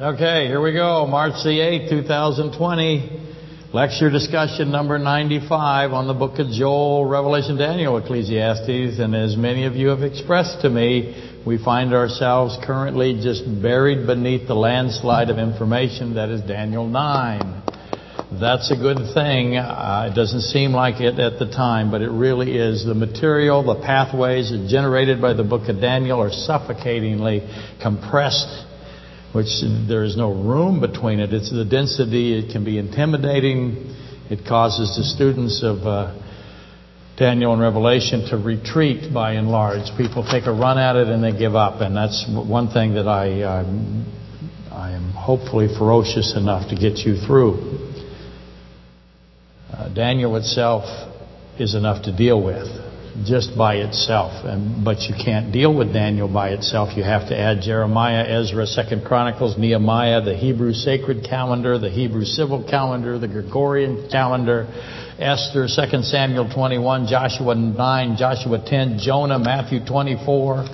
Okay, here we go. March the 8th, 2020. Lecture discussion number 95 on the book of Joel, Revelation, Daniel, Ecclesiastes. And as many of you have expressed to me, we find ourselves currently just buried beneath the landslide of information that is Daniel 9. That's a good thing. Uh, it doesn't seem like it at the time, but it really is. The material, the pathways generated by the book of Daniel are suffocatingly compressed which there is no room between it. It's the density. It can be intimidating. It causes the students of uh, Daniel and Revelation to retreat by and large. People take a run at it and they give up. And that's one thing that I, um, I am hopefully ferocious enough to get you through. Uh, Daniel itself is enough to deal with just by itself. And, but you can't deal with Daniel by itself. You have to add Jeremiah, Ezra, Second Chronicles, Nehemiah, the Hebrew sacred calendar, the Hebrew civil calendar, the Gregorian calendar, Esther, Second Samuel 21, Joshua 9, Joshua 10, Jonah, Matthew 24.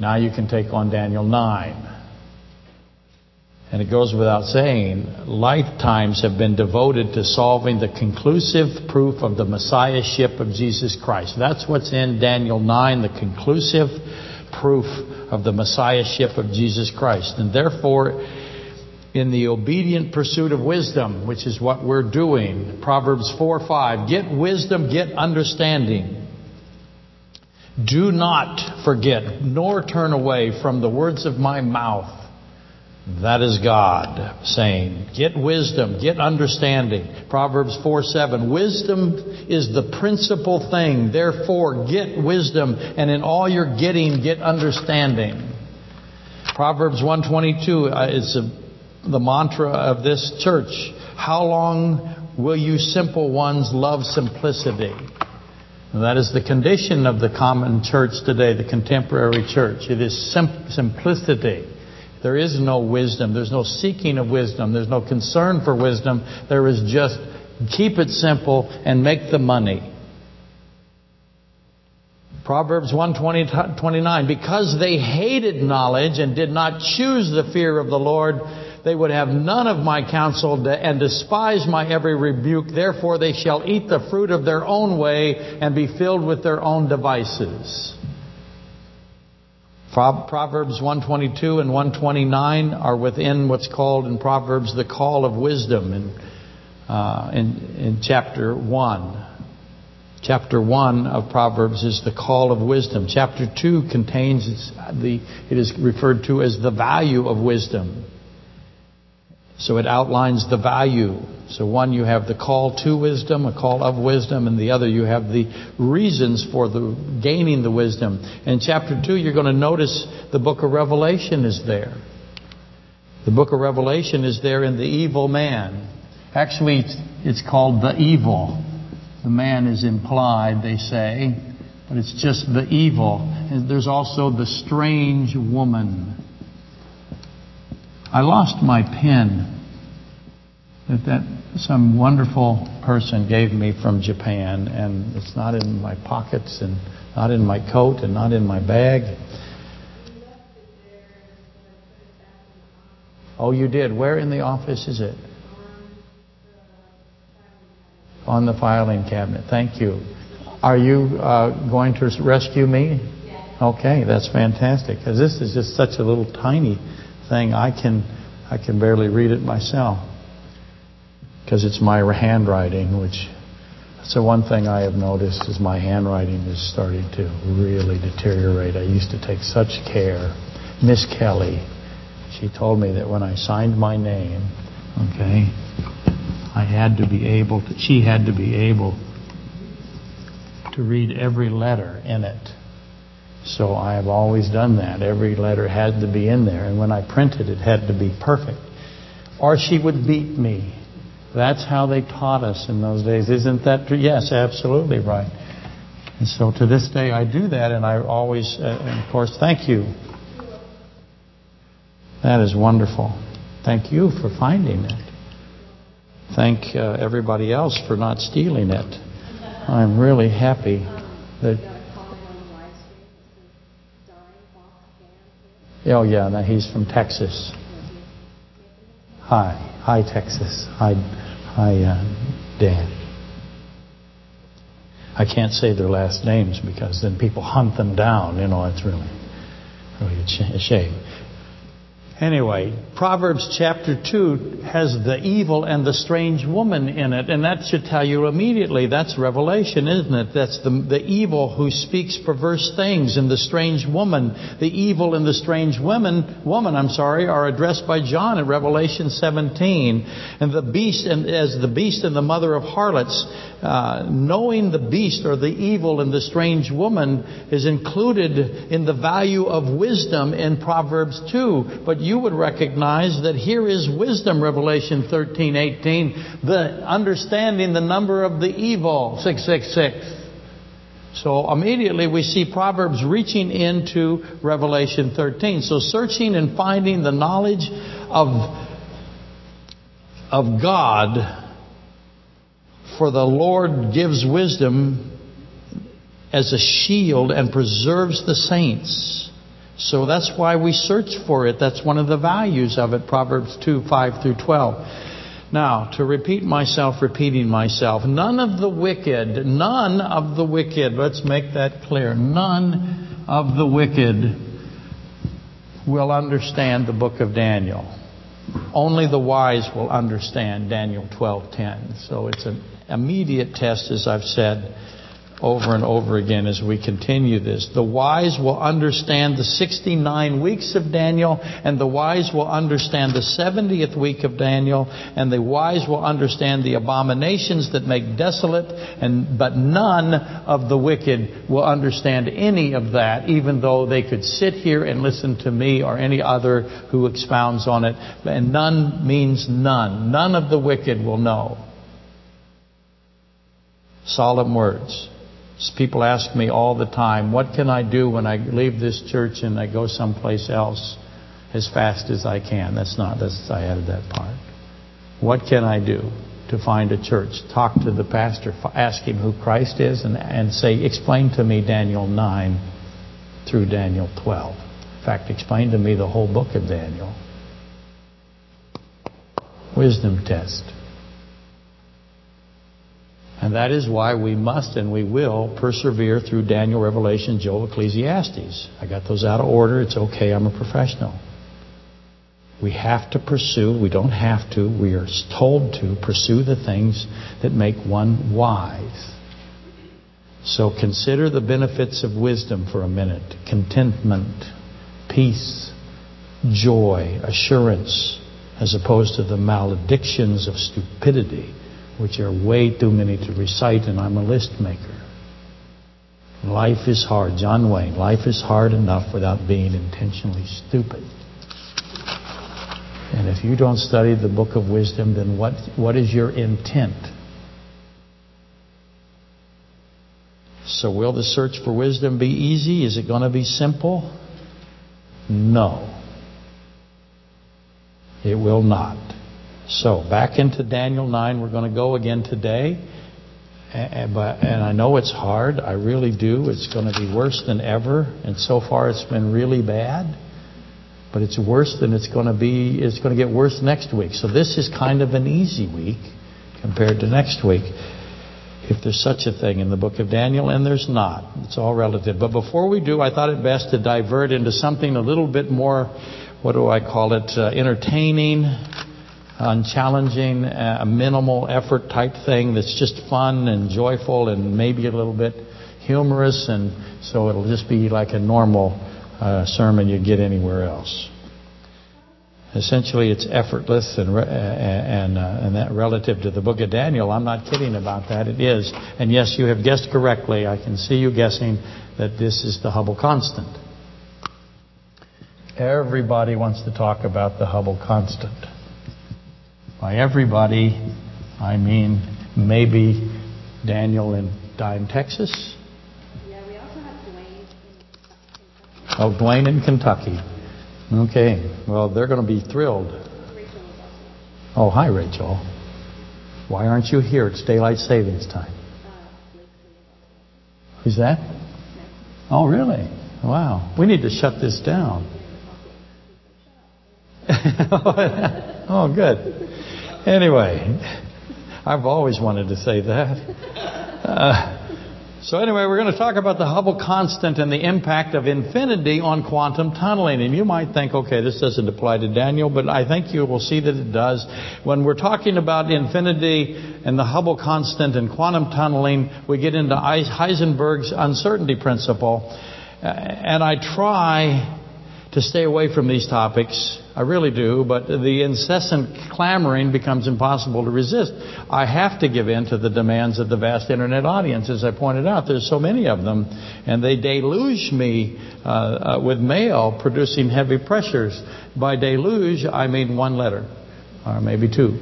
Now you can take on Daniel 9. And it goes without saying, lifetimes have been devoted to solving the conclusive proof of the Messiahship of Jesus Christ. That's what's in Daniel 9, the conclusive proof of the Messiahship of Jesus Christ. And therefore, in the obedient pursuit of wisdom, which is what we're doing, Proverbs 4 5, get wisdom, get understanding. Do not forget, nor turn away from the words of my mouth. That is God saying, get wisdom, get understanding. Proverbs 4 7. Wisdom is the principal thing. Therefore, get wisdom, and in all you're getting, get understanding. Proverbs 122 uh, is a, the mantra of this church. How long will you simple ones love simplicity? And that is the condition of the common church today, the contemporary church. It is sim- simplicity. There is no wisdom. There's no seeking of wisdom. There's no concern for wisdom. There is just keep it simple and make the money. Proverbs 129, because they hated knowledge and did not choose the fear of the Lord, they would have none of my counsel and despise my every rebuke. Therefore they shall eat the fruit of their own way and be filled with their own devices. Proverbs 122 and 129 are within what's called in Proverbs the call of wisdom in, uh, in, in chapter 1. Chapter 1 of Proverbs is the call of wisdom. Chapter 2 contains the, it is referred to as the value of wisdom. So it outlines the value so one, you have the call to wisdom, a call of wisdom, and the other, you have the reasons for the gaining the wisdom. In chapter two, you're going to notice the book of Revelation is there. The book of Revelation is there in the evil man. Actually, it's called the evil. The man is implied, they say, but it's just the evil. And there's also the strange woman. I lost my pen that that some wonderful person gave me from Japan, and it's not in my pockets and not in my coat and not in my bag. Oh, you did. Where in the office is it? On the filing cabinet. Thank you. Are you uh, going to rescue me? Okay, that's fantastic. Because this is just such a little tiny thing. I can I can barely read it myself because it's my handwriting, which so one thing I have noticed is my handwriting is starting to really deteriorate. I used to take such care. Miss Kelly, she told me that when I signed my name, okay, I had to be able to, she had to be able to read every letter in it. So I have always done that. Every letter had to be in there. And when I printed, it had to be perfect. Or she would beat me. That's how they taught us in those days. Isn't that true? Yes, absolutely right. And so to this day I do that and I always, uh, and of course, thank you. That is wonderful. Thank you for finding it. Thank uh, everybody else for not stealing it. I'm really happy that... Oh yeah, he's from Texas. Hi. Hi, Texas. Hi, hi, uh, Dan. I can't say their last names because then people hunt them down. You know, it's really, really a shame. Anyway, Proverbs chapter 2 has the evil and the strange woman in it, and that should tell you immediately that's Revelation, isn't it? That's the, the evil who speaks perverse things, and the strange woman, the evil and the strange woman, woman, I'm sorry, are addressed by John in Revelation 17. And the beast, and as the beast and the mother of harlots, uh, knowing the beast or the evil and the strange woman is included in the value of wisdom in Proverbs 2. But you would recognize that here is wisdom, Revelation 13, 18, the understanding the number of the evil, 666. So immediately we see Proverbs reaching into Revelation 13. So searching and finding the knowledge of, of God for the Lord gives wisdom as a shield and preserves the saints. So that's why we search for it. That's one of the values of it, Proverbs 2, 5 through 12. Now, to repeat myself, repeating myself, none of the wicked, none of the wicked, let's make that clear, none of the wicked will understand the book of Daniel. Only the wise will understand Daniel 12:10. So it's an immediate test, as I've said over and over again as we continue this. The wise will understand the 69 weeks of Daniel, and the wise will understand the 70th week of Daniel, and the wise will understand the abominations that make desolate, and but none of the wicked will understand any of that, even though they could sit here and listen to me or any other who expounds on it. And none means none. None of the wicked will know solemn words. People ask me all the time, what can I do when I leave this church and I go someplace else as fast as I can? That's not, that's, I added that part. What can I do to find a church? Talk to the pastor, ask him who Christ is, and, and say, explain to me Daniel 9 through Daniel 12. In fact, explain to me the whole book of Daniel. Wisdom test. And that is why we must and we will persevere through Daniel, Revelation, Job, Ecclesiastes. I got those out of order. It's okay. I'm a professional. We have to pursue, we don't have to, we are told to pursue the things that make one wise. So consider the benefits of wisdom for a minute contentment, peace, joy, assurance, as opposed to the maledictions of stupidity which are way too many to recite, and I'm a list maker. Life is hard. John Wayne, life is hard enough without being intentionally stupid. And if you don't study the book of wisdom, then what, what is your intent? So, will the search for wisdom be easy? Is it going to be simple? No. It will not. So back into Daniel 9, we're going to go again today. And, I know it's hard. I really do. It's going to be worse than ever. And so far it's been really bad. But it's worse than it's going to be. It's going to get worse next week. So this is kind of an easy week compared to next week. If there's such a thing in the book of Daniel, and there's not. It's all relative. But before we do, I thought it best to divert into something a little bit more, what do I call it, uh, entertaining, unchallenging, uh, a minimal effort type thing that's just fun and joyful and maybe a little bit humorous, and so it'll just be like a normal uh, sermon you get anywhere else. Essentially, it's effortless and uh, and uh, and that relative to the Book of Daniel. I'm not kidding about that. It is, and yes, you have guessed correctly. I can see you guessing that this is the Hubble constant. Everybody wants to talk about the Hubble constant. By everybody, I mean maybe Daniel in Dime, Texas. Yeah, we also have Dwayne. Oh, Dwayne in Kentucky. Okay. Well, they're going to be thrilled. Rachel is also. Oh, hi, Rachel. Why aren't you here? It's daylight savings time. Uh, Who's that? Oh, really? Wow. We need to shut this down. Oh, good. Anyway, I've always wanted to say that. Uh, so anyway, we're going to talk about the Hubble constant and the impact of infinity on quantum tunneling. And you might think, okay, this doesn't apply to Daniel, but I think you will see that it does. When we're talking about infinity and the Hubble constant and quantum tunneling, we get into Heisenberg's uncertainty principle. Uh, and I try to stay away from these topics. I really do, but the incessant clamoring becomes impossible to resist. I have to give in to the demands of the vast internet audience, as I pointed out. There's so many of them, and they deluge me uh, uh, with mail producing heavy pressures. By deluge, I mean one letter, or maybe two.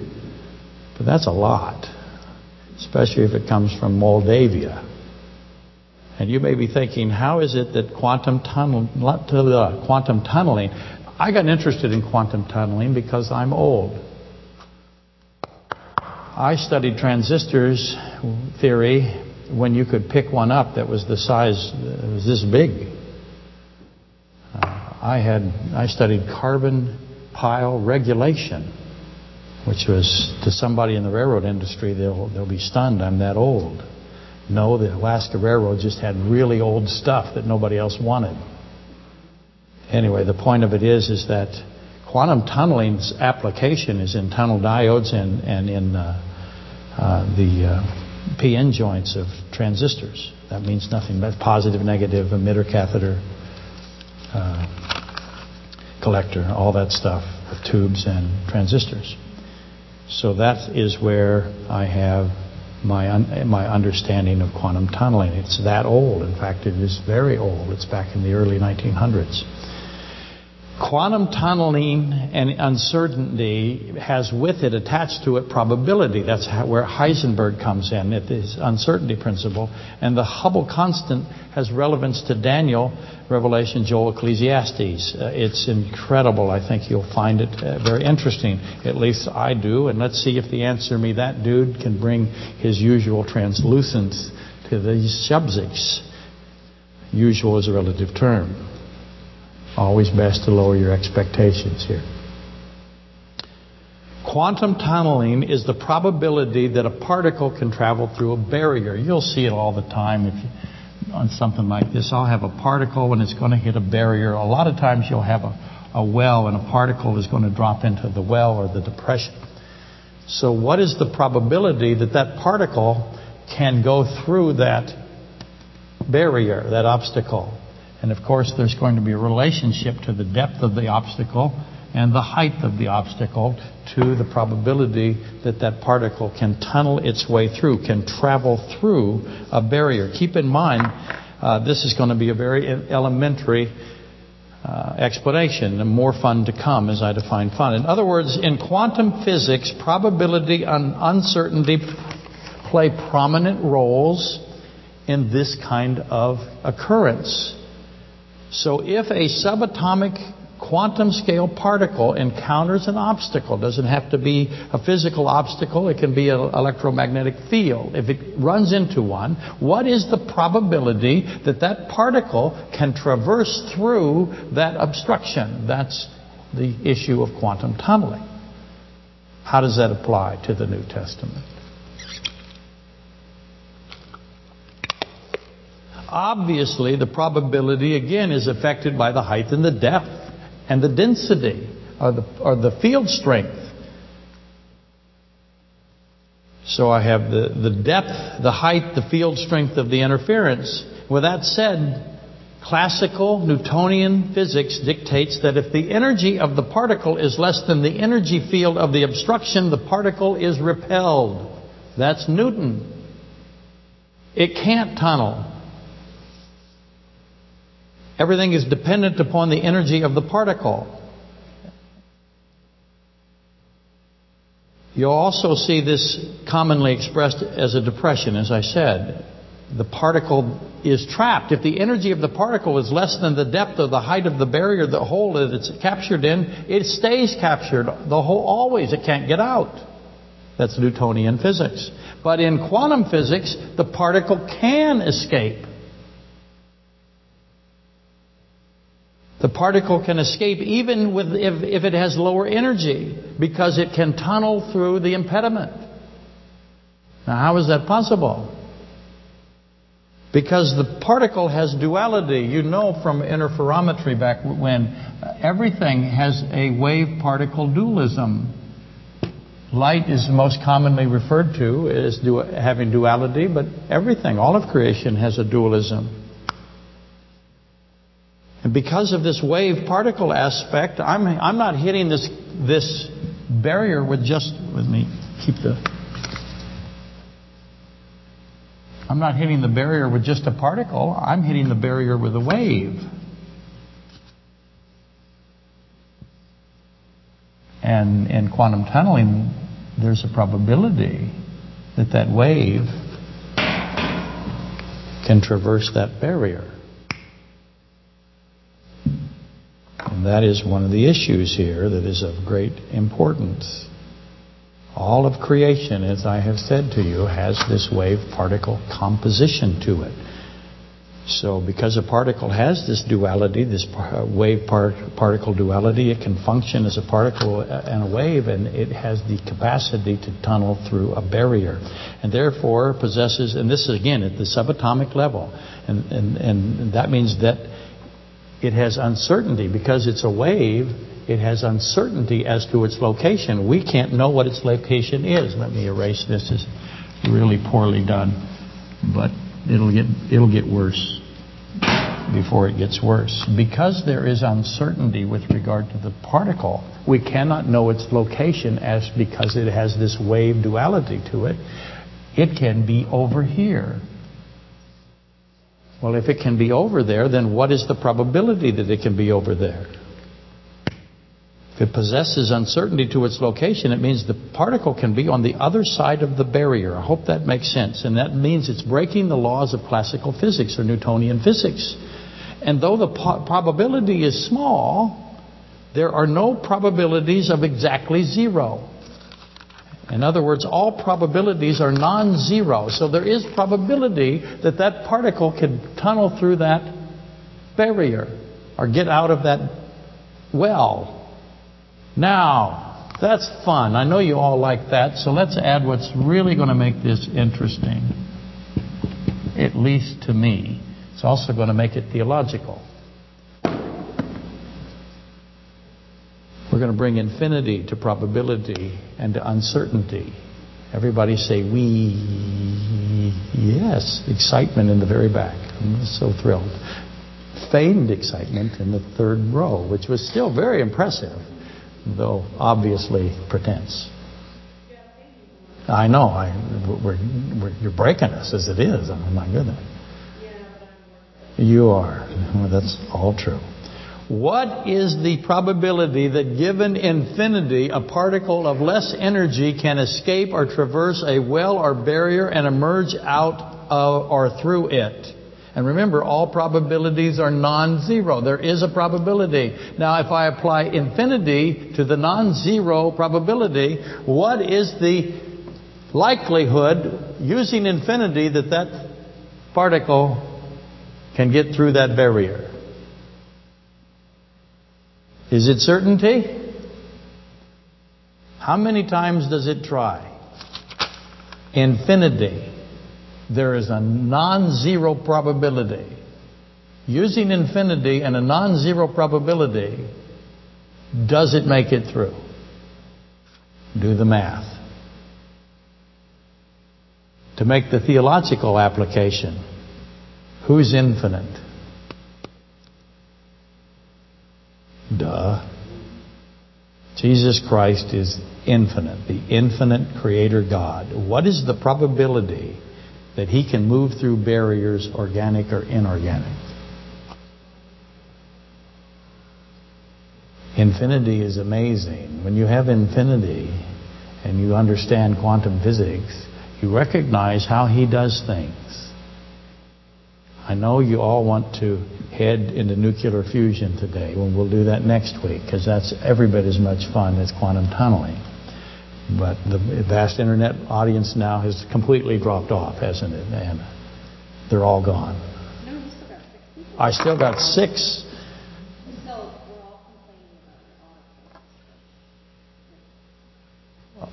But that's a lot, especially if it comes from Moldavia. And you may be thinking, how is it that quantum, tunnel, uh, quantum tunneling... I got interested in quantum tunneling because I'm old. I studied transistors theory when you could pick one up that was the size, it was this big. Uh, I had I studied carbon pile regulation, which was to somebody in the railroad industry they'll they'll be stunned. I'm that old. No, the Alaska Railroad just had really old stuff that nobody else wanted. Anyway, the point of it is, is that quantum tunneling's application is in tunnel diodes and, and in uh, uh, the uh, PN joints of transistors. That means nothing but positive, negative, emitter, catheter, uh, collector, all that stuff, of tubes and transistors. So that is where I have my un, my understanding of quantum tunneling. It's that old. In fact, it is very old. It's back in the early 1900s. Quantum tunneling and uncertainty has with it attached to it probability. That's how, where Heisenberg comes in. It is uncertainty principle. And the Hubble constant has relevance to Daniel, Revelation, Joel, Ecclesiastes. Uh, it's incredible. I think you'll find it uh, very interesting. At least I do. And let's see if the answer me that dude can bring his usual translucence to these subjects. Usual is a relative term. Always best to lower your expectations here. Quantum tunneling is the probability that a particle can travel through a barrier. You'll see it all the time if you, on something like this. I'll have a particle when it's going to hit a barrier. A lot of times you'll have a, a well and a particle is going to drop into the well or the depression. So what is the probability that that particle can go through that barrier, that obstacle? And of course, there's going to be a relationship to the depth of the obstacle and the height of the obstacle to the probability that that particle can tunnel its way through, can travel through a barrier. Keep in mind, uh, this is going to be a very elementary uh, explanation, and more fun to come as I define fun. In other words, in quantum physics, probability and uncertainty play prominent roles in this kind of occurrence. So if a subatomic quantum scale particle encounters an obstacle, doesn't have to be a physical obstacle, it can be an electromagnetic field. If it runs into one, what is the probability that that particle can traverse through that obstruction? That's the issue of quantum tunneling. How does that apply to the New Testament? Obviously, the probability, again, is affected by the height and the depth and the density or the, or the field strength. So I have the, the depth, the height, the field strength of the interference. With that said, classical Newtonian physics dictates that if the energy of the particle is less than the energy field of the obstruction, the particle is repelled. That's Newton. It can't tunnel. Everything is dependent upon the energy of the particle. You'll also see this commonly expressed as a depression, as I said. The particle is trapped. If the energy of the particle is less than the depth or the height of the barrier, the hole that it's captured in, it stays captured. The hole always, it can't get out. That's Newtonian physics. But in quantum physics, the particle can escape. The particle can escape even with if, if it has lower energy because it can tunnel through the impediment. Now, how is that possible? Because the particle has duality. You know from interferometry back when everything has a wave particle dualism. Light is most commonly referred to as having duality, but everything, all of creation has a dualism. And because of this wave particle aspect, I'm I'm not hitting this this barrier with just with me keep the I'm not hitting the barrier with just a particle, I'm hitting the barrier with a wave. And in quantum tunneling, there's a probability that that wave can traverse that barrier. And that is one of the issues here that is of great importance. All of creation, as I have said to you, has this wave particle composition to it. So because a particle has this duality, this wave part, particle duality, it can function as a particle and a wave, and it has the capacity to tunnel through a barrier. And therefore possesses, and this is again at the subatomic level, and, and, and that means that it has uncertainty because it's a wave it has uncertainty as to its location. We can't know what its location is. Let me erase this. It's really poorly done, but it'll get it'll get worse before it gets worse. Because there is uncertainty with regard to the particle, we cannot know its location as because it has this wave duality to it. It can be over here. Well, if it can be over there, then what is the probability that it can be over there? If it possesses uncertainty to its location, it means the particle can be on the other side of the barrier. I hope that makes sense. And that means it's breaking the laws of classical physics or Newtonian physics. And though the probability is small, there are no probabilities of exactly zero. In other words, all probabilities are non-zero. So there is probability that that particle could tunnel through that barrier or get out of that well now, that's fun. I know you all like that, so let's add what's really going to make this interesting. At least to me. It's also going to make it theological. We're going to bring infinity to probability and to uncertainty. Everybody say, we. Yes, excitement in the very back. I'm so thrilled. Feigned excitement in the third row, which was still very impressive though obviously pretense. I know. I, we're, we're, you're breaking us as it is. Oh, my goodness. You are. Well, that's all true. What is the probability that given infinity, a particle of less energy can escape or traverse a well or barrier and emerge out of or through it? And remember, all probabilities are non-zero. There is a probability. Now, if I apply infinity to the non-zero probability, what is the likelihood, using infinity, that that particle can get through that barrier? Is it certainty? How many times does it try? Infinity there is a non-zero probability. Using infinity and a non-zero probability, does it make it through? Do the math. To make the theological application, who's infinite? Duh. Jesus Christ is infinite, the infinite creator God. What is the probability that he can move through barriers, organic or inorganic. Infinity is amazing. When you have infinity and you understand quantum physics, you recognize how he does things. I know you all want to head into nuclear fusion today, and we'll do that next week because that's every bit as much fun as quantum tunneling. But the vast internet audience now has completely dropped off, hasn't it, And They're all gone. I still got six.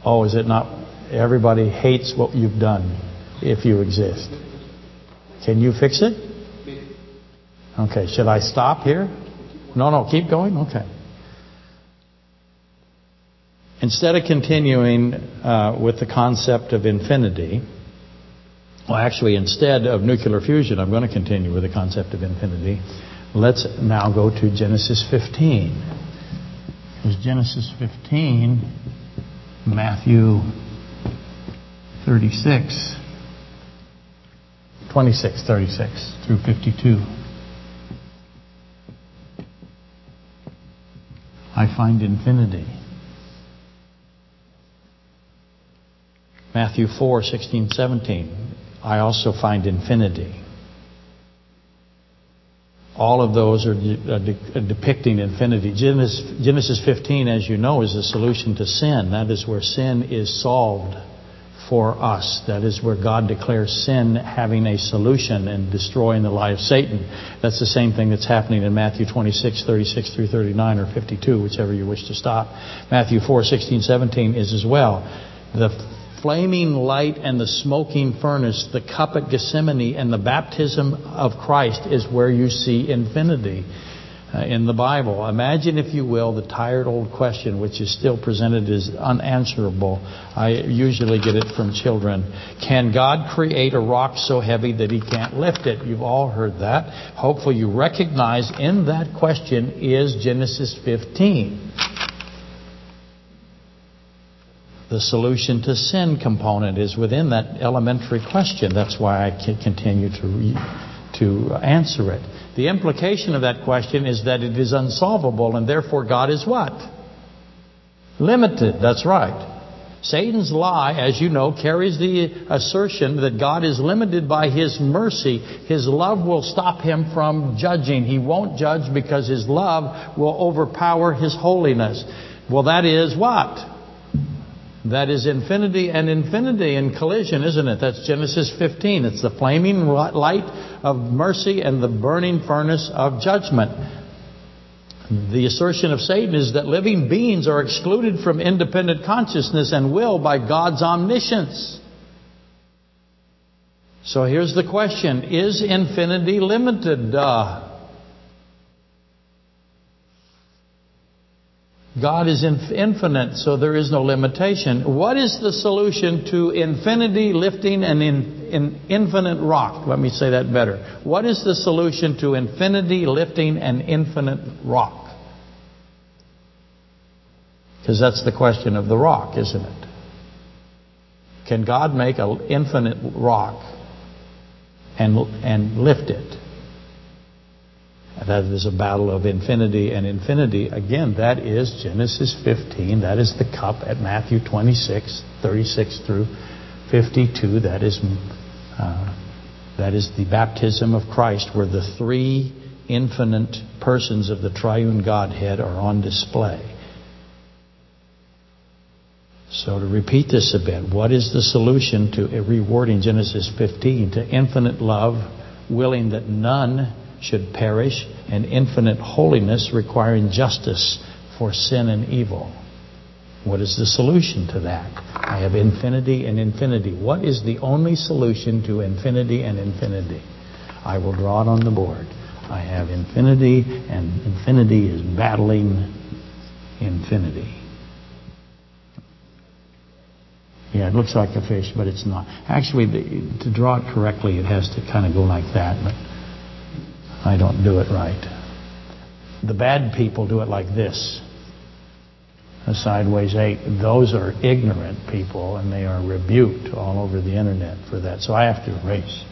Oh, is it not? Everybody hates what you've done if you exist. Can you fix it? Okay, should I stop here? No, no, keep going? Okay. Instead of continuing uh, with the concept of infinity, well, actually, instead of nuclear fusion, I'm going to continue with the concept of infinity. Let's now go to Genesis 15. Because Genesis 15, Matthew 36, 26, 36 through 52. I find infinity. Matthew 4, 16, 17. I also find infinity. All of those are de- de- depicting infinity. Genesis, Genesis 15, as you know, is the solution to sin. That is where sin is solved for us. That is where God declares sin having a solution and destroying the lie of Satan. That's the same thing that's happening in Matthew 26, 36 through 39 or 52, whichever you wish to stop. Matthew 4, 16, 17 is as well. The flaming light and the smoking furnace, the cup at Gethsemane, and the baptism of Christ is where you see infinity Uh, in the Bible. Imagine, if you will, the tired old question, which is still presented as unanswerable. I usually get it from children. Can God create a rock so heavy that he can't lift it? You've all heard that. Hopefully you recognize in that question is Genesis 15 the solution to sin component is within that elementary question. That's why I continue to re, to answer it. The implication of that question is that it is unsolvable, and therefore God is what? Limited. That's right. Satan's lie, as you know, carries the assertion that God is limited by His mercy. His love will stop Him from judging. He won't judge because His love will overpower His holiness. Well, that is what? That is infinity and infinity in collision, isn't it? That's Genesis 15. It's the flaming light of mercy and the burning furnace of judgment. The assertion of Satan is that living beings are excluded from independent consciousness and will by God's omniscience. So here's the question Is infinity limited? Uh, God is infinite, so there is no limitation. What is the solution to infinity lifting an in, in infinite rock? Let me say that better. What is the solution to infinity lifting an infinite rock? Because that's the question of the rock, isn't it? Can God make an infinite rock and, and lift it? That is a battle of infinity and infinity. Again, that is Genesis 15. That is the cup at Matthew 26, 36 through 52. That is, uh, that is the baptism of Christ, where the three infinite persons of the triune Godhead are on display. So to repeat this a bit, what is the solution to rewarding Genesis 15? To infinite love, willing that none should perish, and infinite holiness requiring justice for sin and evil. What is the solution to that? I have infinity and infinity. What is the only solution to infinity and infinity? I will draw it on the board. I have infinity, and infinity is battling infinity. Yeah, it looks like a fish, but it's not. Actually, the, to draw it correctly, it has to kind of go like that. But I don't do it right. The bad people do it like this. A sideways eight. Those are ignorant people, and they are rebuked all over the internet for that. So I have to erase.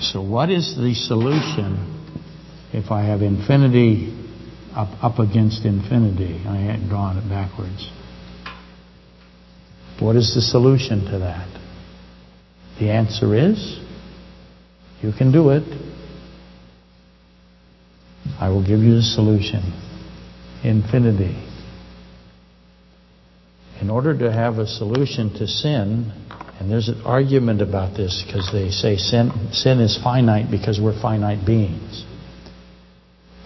So what is the solution if I have infinity up, up against infinity? I had drawn it backwards. What is the solution to that? The answer is you can do it. I will give you the solution. Infinity. In order to have a solution to sin, and there's an argument about this because they say sin, sin is finite because we're finite beings.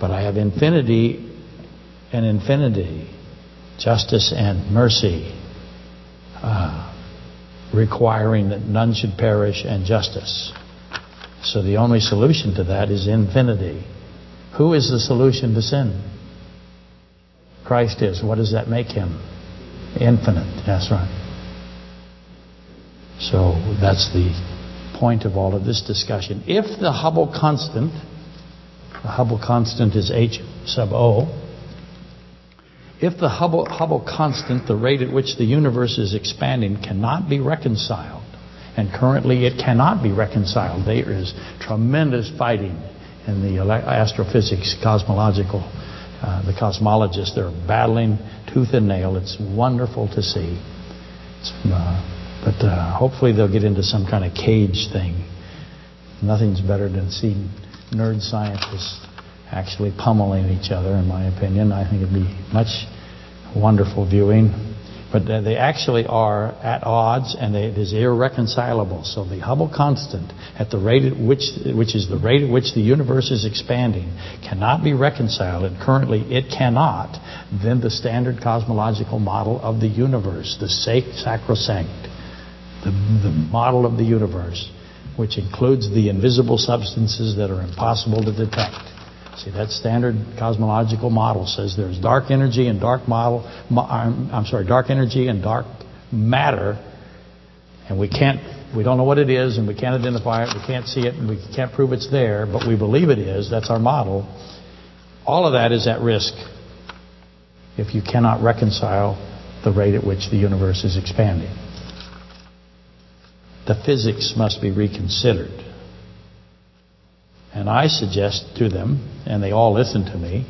But I have infinity and infinity. justice and mercy, uh, requiring that none should perish and justice. So the only solution to that is infinity. Who is the solution to sin? Christ is. What does that make him? Infinite. That's right. So that's the point of all of this discussion. If the Hubble constant, the Hubble constant is h sub o, if the Hubble, Hubble constant, the rate at which the universe is expanding, cannot be reconciled, and currently it cannot be reconciled, there is tremendous fighting in the astrophysics, cosmological, uh, the cosmologists, they're battling tooth and nail. It's wonderful to see. Uh, but uh, hopefully they'll get into some kind of cage thing. Nothing's better than seeing nerd scientists actually pummeling each other, in my opinion. I think it'd be much wonderful viewing. But they actually are at odds, and they, it is irreconcilable. So the Hubble constant, at the rate at which, which is the rate at which the universe is expanding, cannot be reconciled, and currently it cannot. Then the standard cosmological model of the universe, the sacrosanct, the, the model of the universe, which includes the invisible substances that are impossible to detect. See, that standard cosmological model says there's dark energy and dark model. I'm, sorry, dark energy and dark matter, and we can't, we don't know what it is, and we can't identify it, we can't see it, and we can't prove it's there, but we believe it is. That's our model. All of that is at risk if you cannot reconcile the rate at which the universe is expanding the physics must be reconsidered. And I suggest to them, and they all listen to me,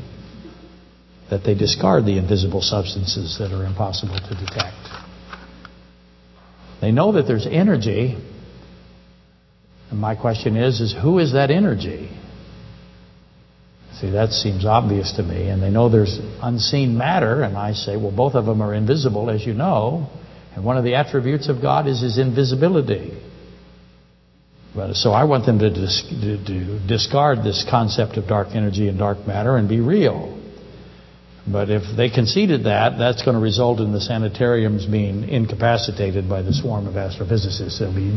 that they discard the invisible substances that are impossible to detect. They know that there's energy. And my question is, is who is that energy? See, that seems obvious to me. And they know there's unseen matter, and I say, well, both of them are invisible, as you know. And one of the attributes of God is His invisibility. So I want them to, dis to discard this concept of dark energy and dark matter and be real. But if they conceded that, that's going to result in the sanitariums being incapacitated by the swarm of astrophysicists. There'll be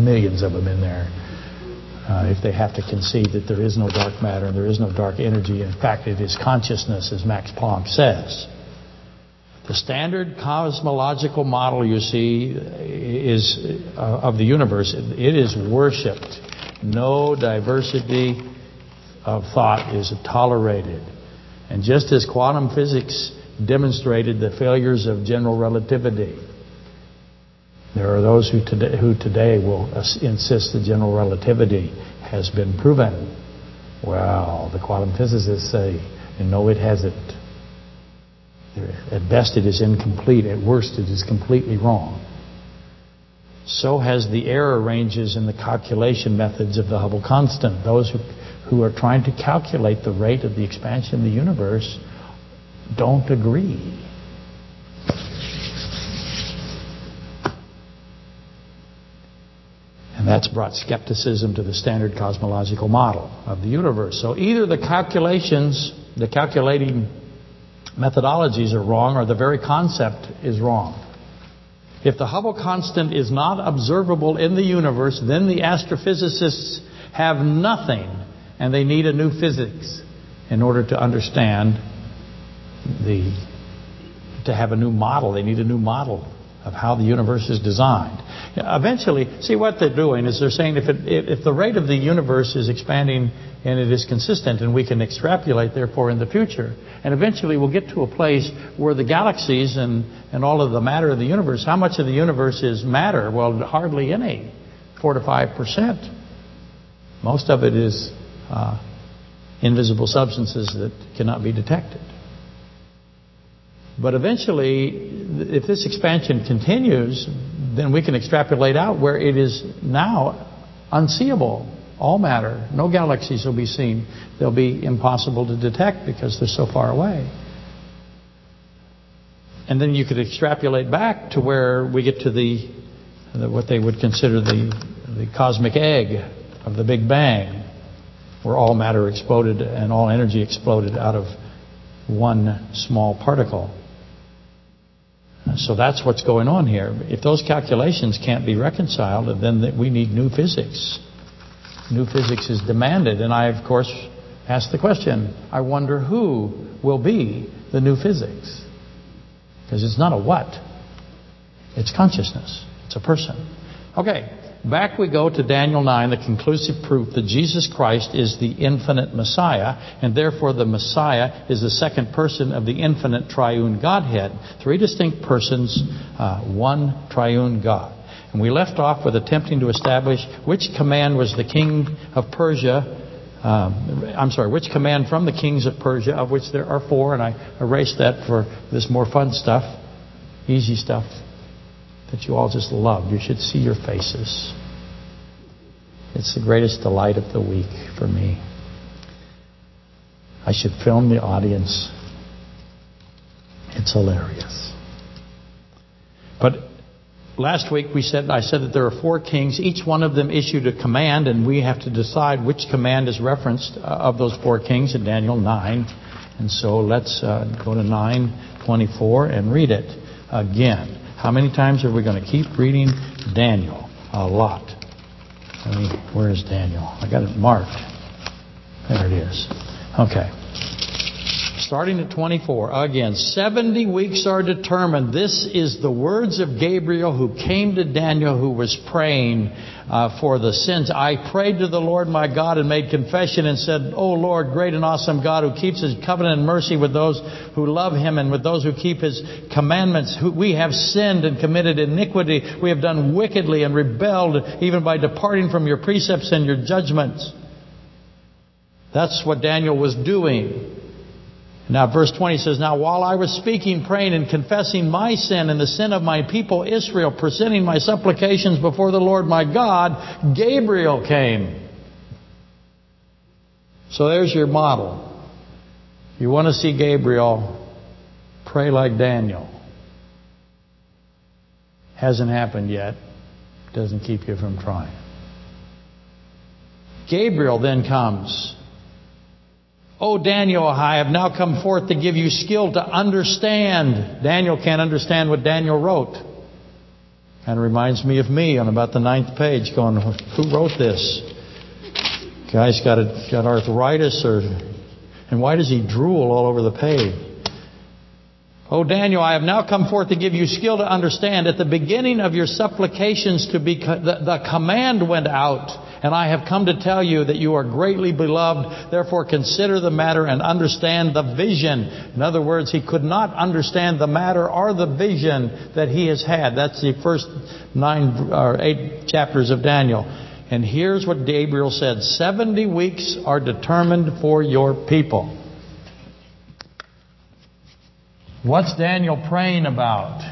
millions of them in there. Uh, if they have to concede that there is no dark matter and there is no dark energy. In fact, it is consciousness, as Max Planck says. The standard cosmological model you see is uh, of the universe. It is worshipped. No diversity of thought is tolerated. And just as quantum physics demonstrated the failures of general relativity, there are those who today, who today will insist that general relativity has been proven. Well, the quantum physicists say, no, it hasn't. At best, it is incomplete. At worst, it is completely wrong. So has the error ranges in the calculation methods of the Hubble constant. Those who, who are trying to calculate the rate of the expansion of the universe don't agree. And that's brought skepticism to the standard cosmological model of the universe. So either the calculations, the calculating methodologies are wrong or the very concept is wrong. If the Hubble constant is not observable in the universe, then the astrophysicists have nothing and they need a new physics in order to understand the to have a new model. They need a new model of how the universe is designed. Eventually, see what they're doing is they're saying if, it, if the rate of the universe is expanding and it is consistent and we can extrapolate therefore in the future, and eventually we'll get to a place where the galaxies and, and all of the matter of the universe, how much of the universe is matter? Well, hardly any, 4 to 5 percent. Most of it is uh, invisible substances that cannot be detected. But eventually, if this expansion continues, then we can extrapolate out where it is now unseeable. All matter, no galaxies will be seen. They'll be impossible to detect because they're so far away. And then you could extrapolate back to where we get to the, the what they would consider the the cosmic egg of the Big Bang, where all matter exploded and all energy exploded out of one small particle. So that's what's going on here. If those calculations can't be reconciled, then we need new physics. New physics is demanded. And I, of course, ask the question I wonder who will be the new physics? Because it's not a what, it's consciousness, it's a person. Okay, back we go to Daniel 9, the conclusive proof that Jesus Christ is the infinite Messiah, and therefore the Messiah is the second person of the infinite triune Godhead. Three distinct persons, uh, one triune God. And we left off with attempting to establish which command was the king of Persia. Um, I'm sorry, which command from the kings of Persia, of which there are four, and I erased that for this more fun stuff, easy stuff that you all just love. You should see your faces. It's the greatest delight of the week for me. I should film the audience. It's hilarious. But last week we said I said that there are four kings. Each one of them issued a command, and we have to decide which command is referenced uh, of those four kings in Daniel 9. And so let's uh, go to 9:24 and read it again. How many times are we going to keep reading Daniel? A lot. I mean, where is Daniel? I got it marked. There it is. Okay. Starting at 24, again, 70 weeks are determined. This is the words of Gabriel who came to Daniel who was praying uh, for the sins. I prayed to the Lord my God and made confession and said, O Lord, great and awesome God who keeps his covenant and mercy with those who love him and with those who keep his commandments. We have sinned and committed iniquity. We have done wickedly and rebelled even by departing from your precepts and your judgments. That's what Daniel was doing. Now, verse 20 says, Now while I was speaking, praying, and confessing my sin and the sin of my people Israel, presenting my supplications before the Lord my God, Gabriel came. So there's your model. You want to see Gabriel, pray like Daniel. Hasn't happened yet. Doesn't keep you from trying. Gabriel then comes Oh, Daniel, I have now come forth to give you skill to understand. Daniel can't understand what Daniel wrote. Kind of reminds me of me on about the ninth page going, who wrote this? Guy's got, a, got arthritis or, and why does he drool all over the page? Oh, Daniel, I have now come forth to give you skill to understand. At the beginning of your supplications to be, the, the command went out and I have come to tell you that you are greatly beloved. Therefore, consider the matter and understand the vision. In other words, he could not understand the matter or the vision that he has had. That's the first nine or eight chapters of Daniel. And here's what Gabriel said 70 weeks are determined for your people. What's Daniel praying about?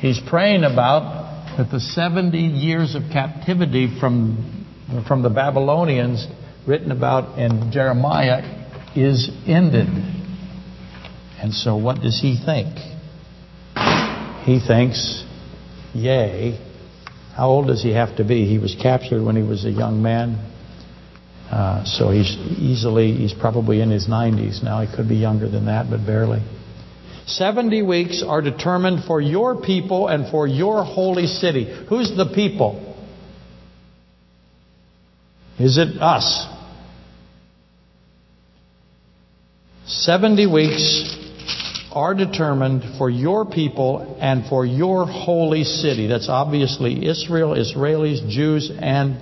He's praying about that the 70 years of captivity from from the Babylonians written about in Jeremiah is ended. And so what does he think? He thinks, yay. How old does he have to be? He was captured when he was a young man. Uh, so he's easily, he's probably in his 90s now. He could be younger than that, but barely. 70 weeks are determined for your people and for your holy city. Who's the people? Is it us? 70 weeks are determined for your people and for your holy city. That's obviously Israel, Israelis, Jews, and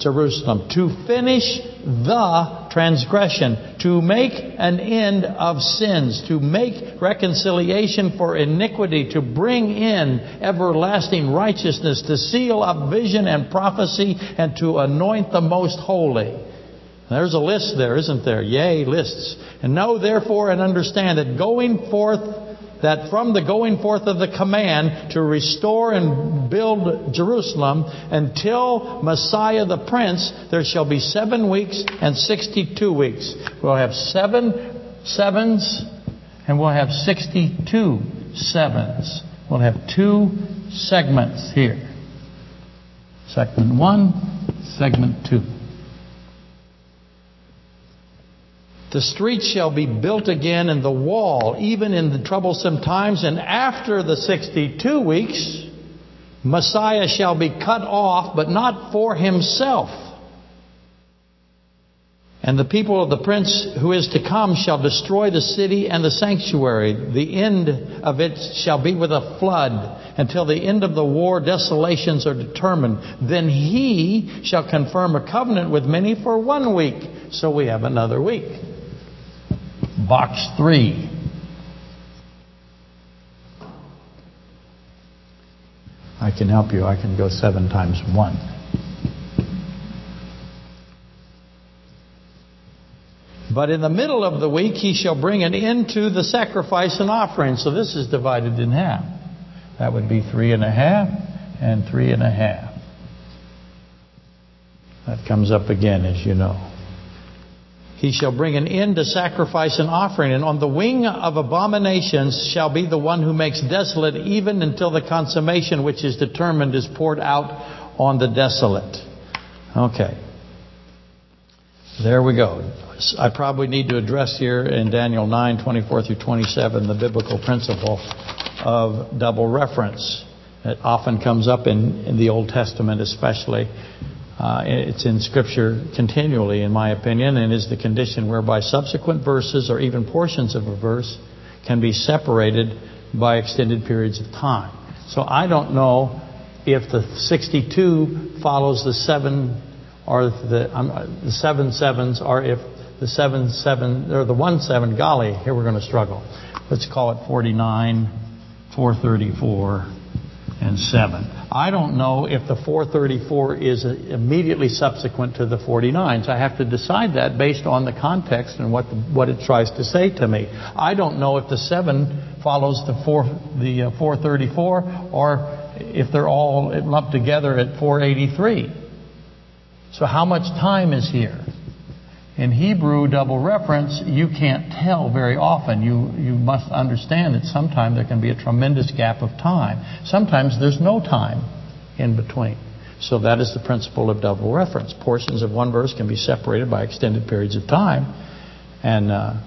Jerusalem. To finish the transgression, to make an end of sins, to make reconciliation for iniquity, to bring in everlasting righteousness, to seal up vision and prophecy, and to anoint the most holy. There's a list there, isn't there? Yea, lists. And know therefore and understand that going forth that from the going forth of the command to restore and build Jerusalem until Messiah the Prince, there shall be seven weeks and 62 weeks. We'll have seven sevens and we'll have 62 sevens. We'll have two segments here. Segment one, segment two. The streets shall be built again and the wall, even in the troublesome times. And after the 62 weeks, Messiah shall be cut off, but not for himself. And the people of the prince who is to come shall destroy the city and the sanctuary. The end of it shall be with a flood. Until the end of the war, desolations are determined. Then he shall confirm a covenant with many for one week. So we have another week. Box 3. I can help you. I can go seven times one. But in the middle of the week he shall bring an end to the sacrifice and offering. So this is divided in half. That would be three and a half and three and a half. That comes up again, as you know. He shall bring an end to sacrifice and offering, and on the wing of abominations shall be the one who makes desolate, even until the consummation which is determined is poured out on the desolate. Okay. There we go. I probably need to address here in Daniel 9, 24 through 27, the biblical principle of double reference. It often comes up in, in the Old Testament especially. Uh, it's in Scripture continually, in my opinion, and is the condition whereby subsequent verses or even portions of a verse can be separated by extended periods of time. So I don't know if the 62 follows the seven or the, um, the seven sevens, or if the seven seven or the one seven. Golly, here we're going to struggle. Let's call it 49, 434, and seven. I don't know if the 434 is immediately subsequent to the 49. So I have to decide that based on the context and what the, what it tries to say to me. I don't know if the 7 follows the 4 the uh, 434 or if they're all lumped together at 483. So how much time is here? In Hebrew double reference, you can't tell very often. You, you must understand that sometimes there can be a tremendous gap of time. Sometimes there's no time in between. So that is the principle of double reference. Portions of one verse can be separated by extended periods of time. And uh,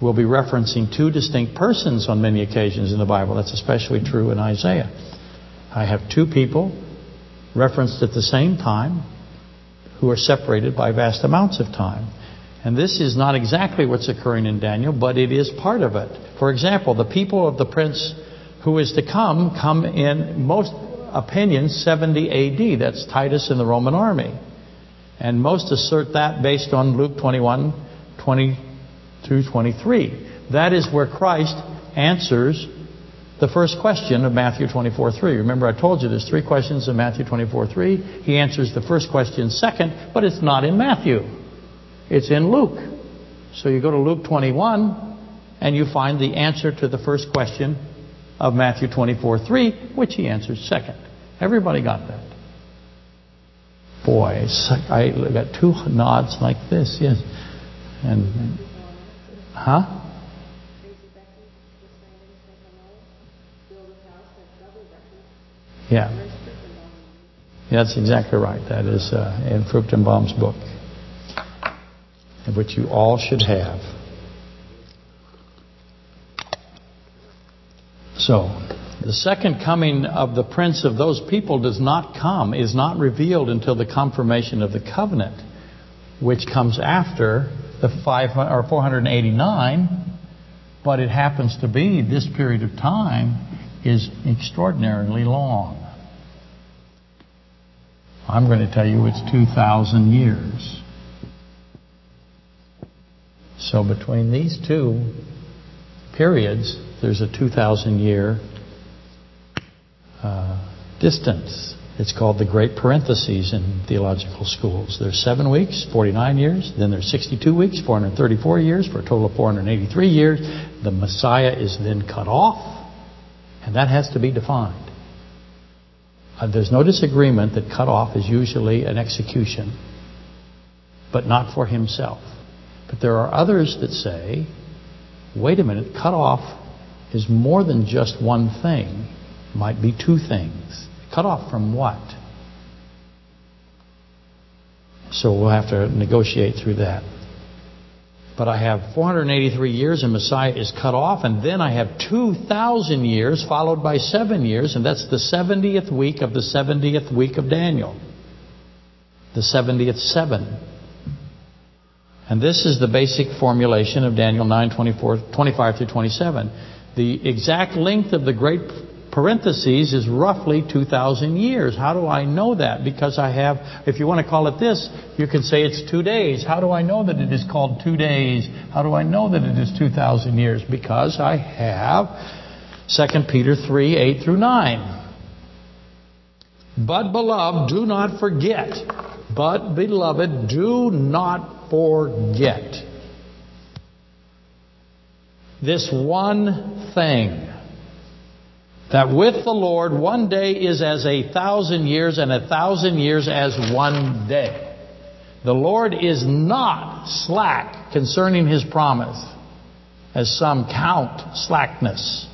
we'll be referencing two distinct persons on many occasions in the Bible. That's especially true in Isaiah. I have two people referenced at the same time who are separated by vast amounts of time. And this is not exactly what's occurring in Daniel, but it is part of it. For example, the people of the prince who is to come come in most opinions 70 AD. That's Titus in the Roman army. And most assert that based on Luke 21, 20 through 23. That is where Christ answers the first question of Matthew 24:3. Remember I told you there's three questions in Matthew 24:3. He answers the first question second, but it's not in Matthew. It's in Luke. So you go to Luke 21 and you find the answer to the first question of Matthew 24:3, which he answers second. Everybody got that. Boy, I got two nods like this, yes. And huh? Yeah. yeah. That's exactly right. That is uh, in Fruchtenbaum's book, which you all should have. So, the second coming of the prince of those people does not come, is not revealed until the confirmation of the covenant, which comes after the five or 489, but it happens to be this period of time is extraordinarily long. I'm going to tell you it's 2,000 years. So between these two periods, there's a 2,000 year uh, distance. It's called the Great Parentheses in theological schools. There's seven weeks, 49 years. Then there's 62 weeks, 434 years, for a total of 483 years. The Messiah is then cut off, and that has to be defined. Uh, there's no disagreement that cut off is usually an execution, but not for himself. But there are others that say, wait a minute, cut off is more than just one thing. It might be two things. Cut off from what? So we'll have to negotiate through that. But I have 483 years and Messiah is cut off, and then I have 2,000 years followed by seven years, and that's the 70th week of the 70th week of Daniel. The 70th seven. And this is the basic formulation of Daniel 9, 24, 25 through 27. The exact length of the great parentheses is roughly 2,000 years. How do I know that? Because I have, if you want to call it this, you can say it's two days. How do I know that it is called two days? How do I know that it is 2,000 years? Because I have 2 Peter 3, 8 through 9. But beloved, do not forget. But beloved, do not forget this one thing that with the Lord one day is as a thousand years and a thousand years as one day. The Lord is not slack concerning his promise, as some count slackness,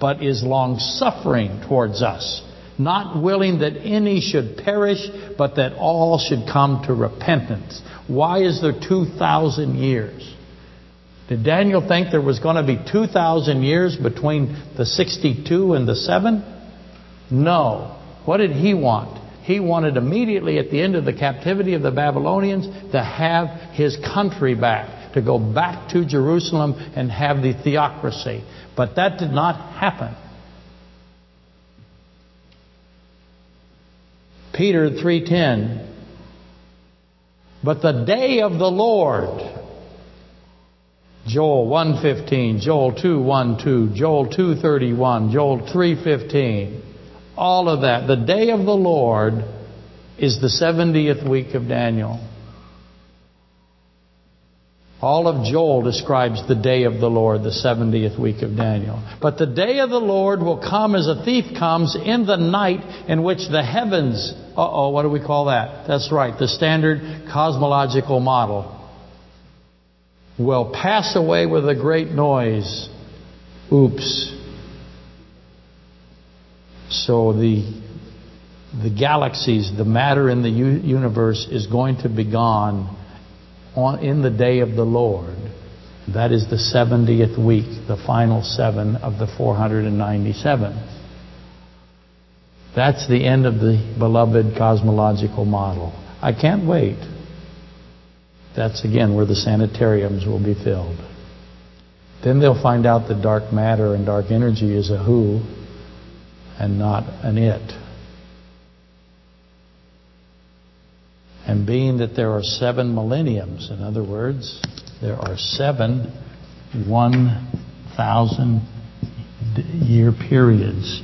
but is long suffering towards us, not willing that any should perish, but that all should come to repentance. Why is there 2,000 years? Did Daniel think there was going to be 2,000 years between the 62 and the 7? No. What did he want? He wanted immediately at the end of the captivity of the Babylonians to have his country back, to go back to Jerusalem and have the theocracy. But that did not happen. Peter 3:10 But the day of the Lord Joel 1:15, Joel 2:1-2, Joel 2:31, Joel 3:15. All of that. The day of the Lord is the 70th week of Daniel. All of Joel describes the day of the Lord, the 70th week of Daniel. But the day of the Lord will come as a thief comes in the night in which the heavens, uh-oh, what do we call that? That's right, the standard cosmological model will pass away with a great noise. Oops. So the the galaxies, the matter in the universe is going to be gone on, in the day of the Lord. That is the 70th week, the final seven of the 497. That's the end of the beloved cosmological model. I can't wait. That's again where the sanitariums will be filled. Then they'll find out that dark matter and dark energy is a who and not an it. And being that there are seven millenniums, in other words, there are seven 1,000 year periods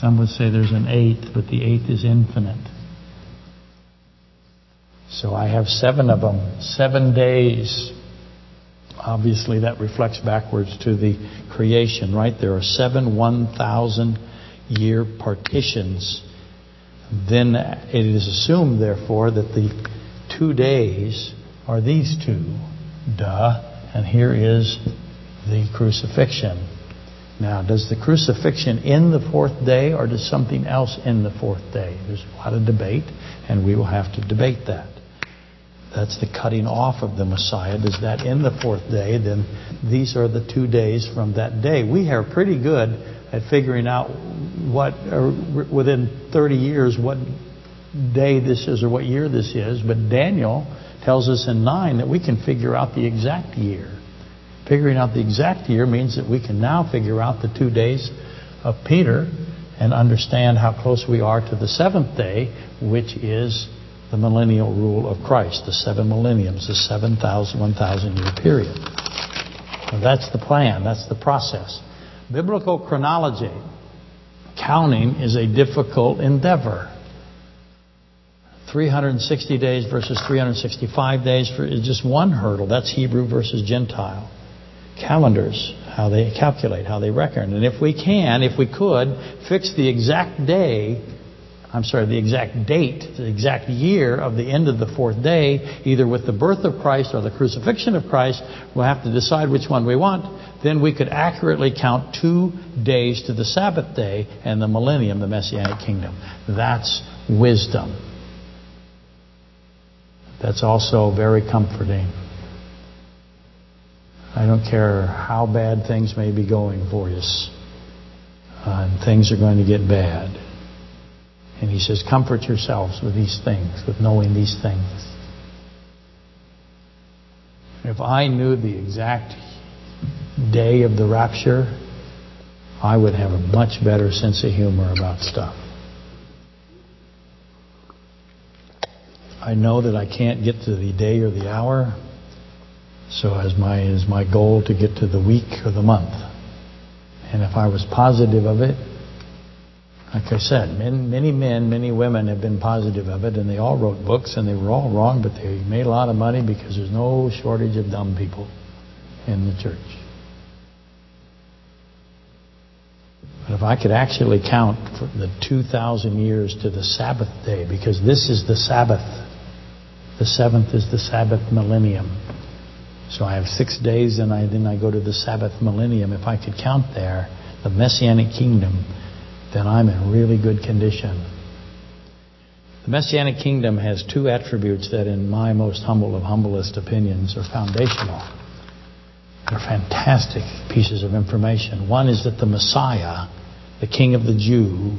Some would say there's an eighth, but the eighth is infinite. So I have seven of them, seven days. Obviously, that reflects backwards to the creation, right? There are seven 1,000 year partitions. Then it is assumed, therefore, that the two days are these two. Duh. And here is the crucifixion. Now, does the crucifixion end the fourth day or does something else end the fourth day? There's a lot of debate, and we will have to debate that. That's the cutting off of the Messiah. Does that end the fourth day? Then these are the two days from that day. We are pretty good at figuring out what, within 30 years, what day this is or what year this is. But Daniel tells us in 9 that we can figure out the exact year. Figuring out the exact year means that we can now figure out the two days of Peter and understand how close we are to the seventh day, which is the millennial rule of Christ, the seven millenniums, the 7,000, 1,000 year period. that's the plan, that's the process. Biblical chronology, counting, is a difficult endeavor. 360 days versus 365 days for, is just one hurdle. That's Hebrew versus Gentile calendars, how they calculate, how they reckon. And if we can, if we could, fix the exact day, I'm sorry, the exact date, the exact year of the end of the fourth day, either with the birth of Christ or the crucifixion of Christ, we'll have to decide which one we want. Then we could accurately count two days to the Sabbath day and the millennium, the Messianic kingdom. That's wisdom. That's also very comforting. I don't care how bad things may be going for you. Uh, things are going to get bad. And he says, comfort yourselves with these things, with knowing these things. If I knew the exact day of the rapture, I would have a much better sense of humor about stuff. I know that I can't get to the day or the hour, so as my is my goal to get to the week or the month. And if I was positive of it, like I said, men, many men, many women have been positive of it, and they all wrote books, and they were all wrong, but they made a lot of money because there's no shortage of dumb people in the church. But if I could actually count the 2,000 years to the Sabbath day, because this is the Sabbath, the seventh is the Sabbath millennium. So I have six days, and I, then I go to the Sabbath millennium. If I could count there, the Messianic kingdom then I'm in really good condition. The Messianic kingdom has two attributes that, in my most humble of humblest opinions, are foundational. They're fantastic pieces of information. One is that the Messiah, the King of the Jew,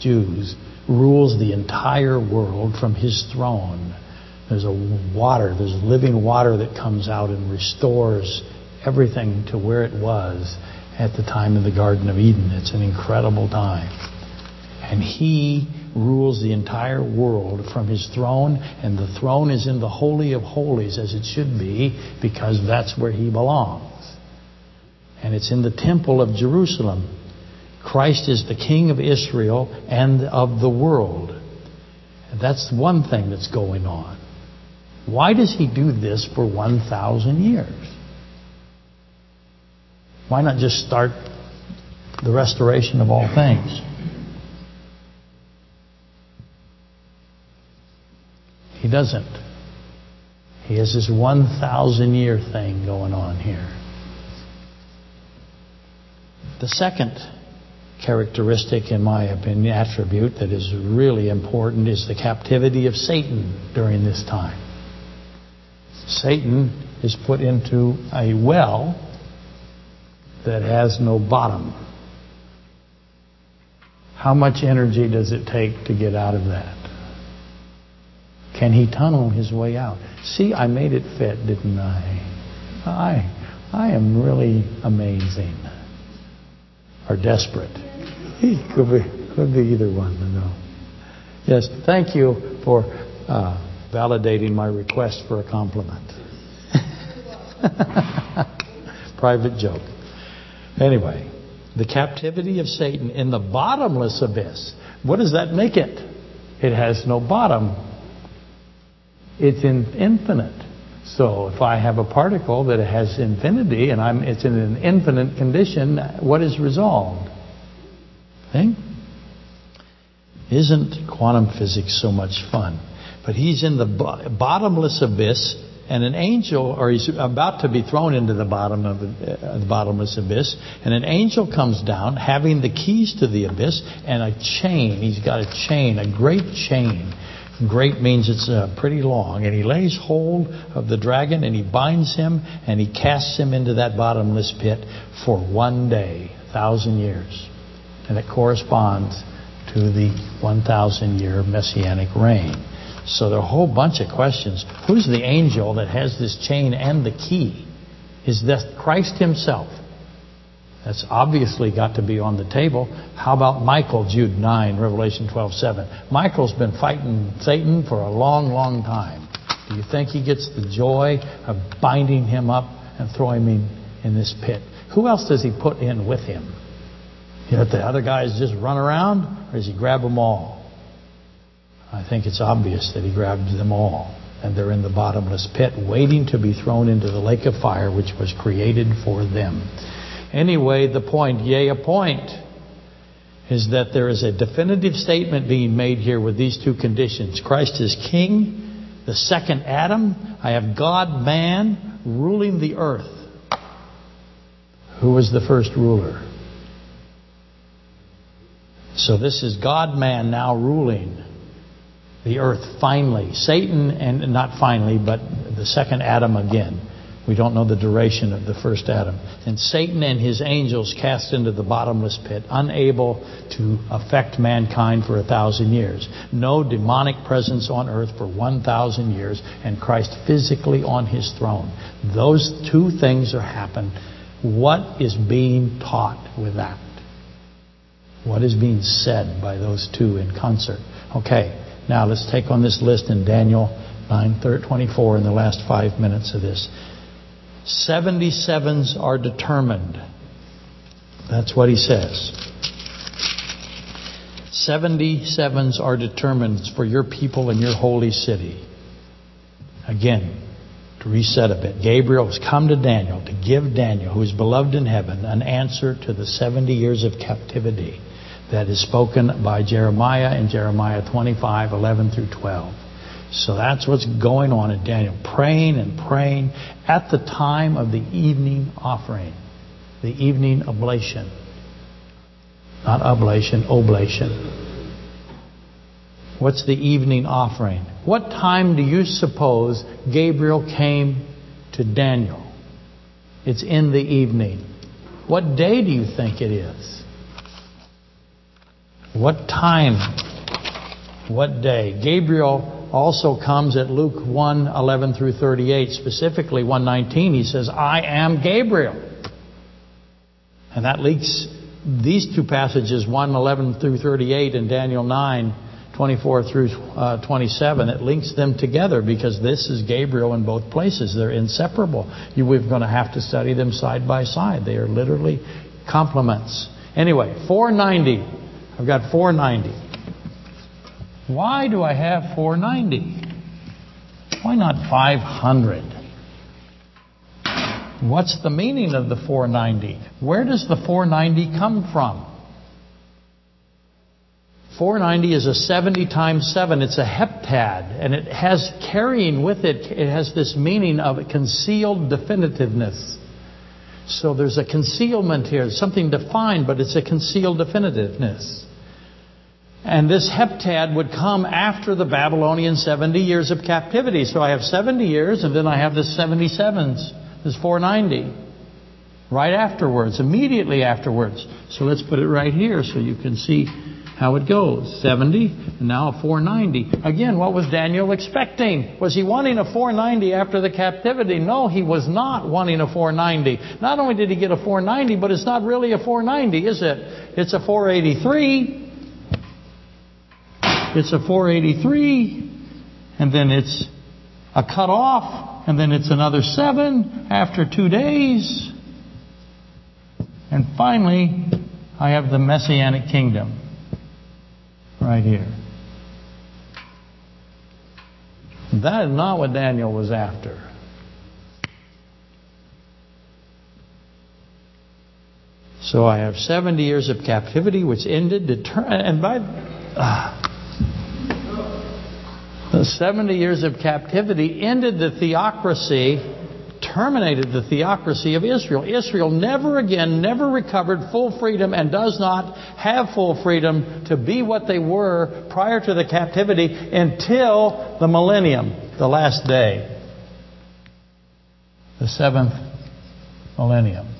Jews, rules the entire world from his throne. There's a water, there's living water that comes out and restores everything to where it was at the time of the Garden of Eden. It's an incredible time. And he rules the entire world from his throne, and the throne is in the Holy of Holies, as it should be, because that's where he belongs. And it's in the temple of Jerusalem. Christ is the King of Israel and of the world. That's one thing that's going on. Why does he do this for 1,000 years? Why not just start the restoration of all things? He doesn't. He has this 1,000 year thing going on here. The second characteristic, in my opinion, attribute that is really important is the captivity of Satan during this time. Satan is put into a well that has no bottom. How much energy does it take to get out of that? Can he tunnel his way out? See, I made it fit, didn't I? I, I am really amazing. Or desperate. Could be, could be either one. No. Yes, thank you for uh, validating my request for a compliment. Private joke. Anyway, the captivity of Satan in the bottomless abyss. What does that make it? It has no bottom. It's in infinite. So if I have a particle that has infinity and I'm it's in an infinite condition, what is resolved? Think? Isn't quantum physics so much fun? But he's in the bottomless abyss and an angel, or he's about to be thrown into the bottom of the, uh, the, bottomless abyss, and an angel comes down having the keys to the abyss and a chain. He's got a chain, a great chain. Great means it's uh, pretty long. And he lays hold of the dragon and he binds him and he casts him into that bottomless pit for one day, thousand years. And it corresponds to the 1,000 year messianic reign. So there are a whole bunch of questions. Who's the angel that has this chain and the key? Is that Christ himself? That's obviously got to be on the table. How about Michael, Jude 9, Revelation 12, 7? Michael's been fighting Satan for a long, long time. Do you think he gets the joy of binding him up and throwing him in this pit? Who else does he put in with him? You know, the other guys just run around, or does he grab them all? I think it's obvious that he grabbed them all. And they're in the bottomless pit, waiting to be thrown into the lake of fire, which was created for them. Anyway, the point, yea, a point, is that there is a definitive statement being made here with these two conditions. Christ is king, the second Adam. I have God, man, ruling the earth. Who was the first ruler? So this is God, man, now ruling the earth finally. Satan, and not finally, but the second Adam again. We don't know the duration of the first Adam. And Satan and his angels cast into the bottomless pit, unable to affect mankind for a thousand years. No demonic presence on earth for 1,000 years, and Christ physically on his throne. Those two things are happening. What is being taught with that? What is being said by those two in concert? Okay, now let's take on this list in Daniel 9, 24 in the last five minutes of this. 77s are determined. That's what he says. 77s are determined for your people and your holy city. Again, to reset a bit. Gabriel has come to Daniel to give Daniel, who is beloved in heaven, an answer to the 70 years of captivity that is spoken by Jeremiah in Jeremiah 25, 11 through 12. So that's what's going on in Daniel. Praying and praying at the time of the evening offering, the evening oblation. Not oblation, oblation. What's the evening offering? What time do you suppose Gabriel came to Daniel? It's in the evening. What day do you think it is? What time? What day? Gabriel also comes at Luke 1 11 through 38, specifically 119. He says, I am Gabriel. And that links these two passages, 1 11 through 38 and Daniel 9 24 through uh, 27. It links them together because this is Gabriel in both places. They're inseparable. You, we're going to have to study them side by side. They are literally complements. Anyway, 490. I've got 490. Why do I have 490? Why not 500? What's the meaning of the 490? Where does the 490 come from? 490 is a 70 times 7. It's a heptad, and it has carrying with it, it has this meaning of concealed definitiveness. So there's a concealment here, something defined, but it's a concealed definitiveness. And this heptad would come after the Babylonian 70 years of captivity. So I have 70 years, and then I have this 77s, this 490, right afterwards, immediately afterwards. So let's put it right here so you can see how it goes. 70, and now a 490. Again, what was Daniel expecting? Was he wanting a 490 after the captivity? No, he was not wanting a 490. Not only did he get a 490, but it's not really a 490, is it? It's a 483. It's a 483, and then it's a cut off, and then it's another seven after two days. And finally, I have the Messianic kingdom right here. That is not what Daniel was after. So I have 70 years of captivity, which ended, and by. Uh, the 70 years of captivity ended the theocracy, terminated the theocracy of Israel. Israel never again, never recovered full freedom and does not have full freedom to be what they were prior to the captivity until the millennium, the last day. The seventh millennium.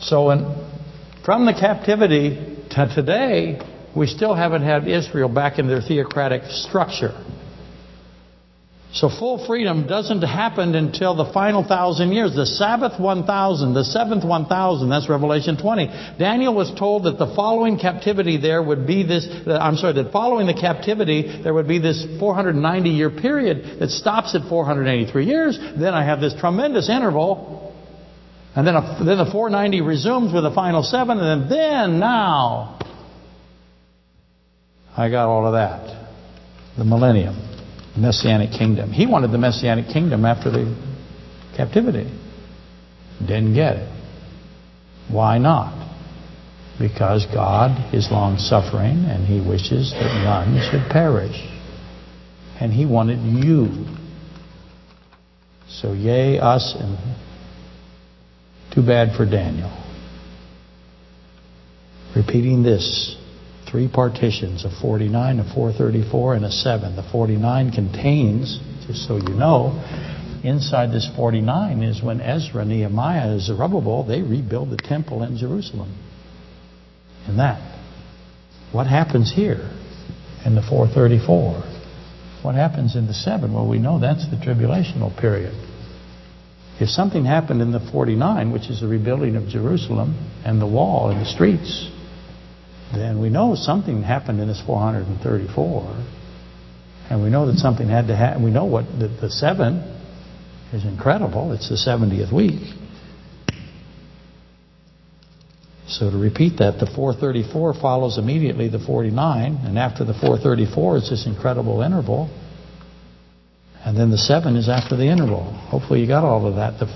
So when, from the captivity to today, we still haven't had Israel back in their theocratic structure. So full freedom doesn't happen until the final thousand years. The Sabbath 1000, the seventh 1000, that's Revelation 20. Daniel was told that the following captivity there would be this, uh, I'm sorry, that following the captivity there would be this 490 year period that stops at 483 years. Then I have this tremendous interval. And then, a, then the 490 resumes with the final seven, and then, then now, I got all of that. The millennium. Messianic kingdom. He wanted the Messianic kingdom after the captivity. Didn't get it. Why not? Because God is long suffering and He wishes that none should perish. And He wanted you. So, yea, us, and too bad for Daniel. Repeating this Three partitions, a 49, a 434, and a 7. The 49 contains, just so you know, inside this 49 is when Ezra, Nehemiah, and Zerubbabel, they rebuild the temple in Jerusalem. And that. What happens here in the 434? What happens in the 7? Well, we know that's the tribulational period. If something happened in the 49, which is the rebuilding of Jerusalem and the wall and the streets, then we know something happened in this 434. And we know that something had to happen. We know what the, the 7 is incredible. It's the 70th week. So to repeat that, the 434 follows immediately the 49, and after the 434 is this incredible interval. And then the 7 is after the interval. Hopefully you got all of that. The,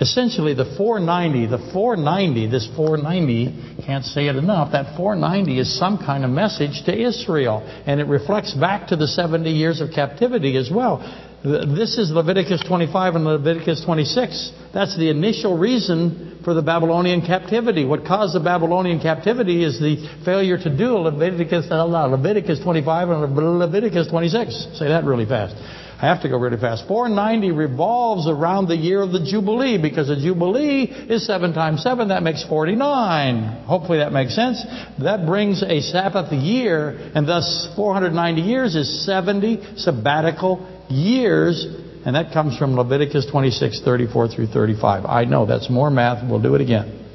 essentially the 490, the 490, this 490, can't say it enough, that 490 is some kind of message to Israel. And it reflects back to the 70 years of captivity as well. This is Leviticus 25 and Leviticus 26. That's the initial reason for the Babylonian captivity. What caused the Babylonian captivity is the failure to do Leviticus, uh, Leviticus 25 and Leviticus 26. Say that really fast. I have to go really fast. 490 revolves around the year of the Jubilee because the Jubilee is 7 times 7. That makes 49. Hopefully that makes sense. That brings a Sabbath year and thus 490 years is 70 sabbatical years, and that comes from Leviticus 26, 34 through 35. I know that's more math. We'll do it again.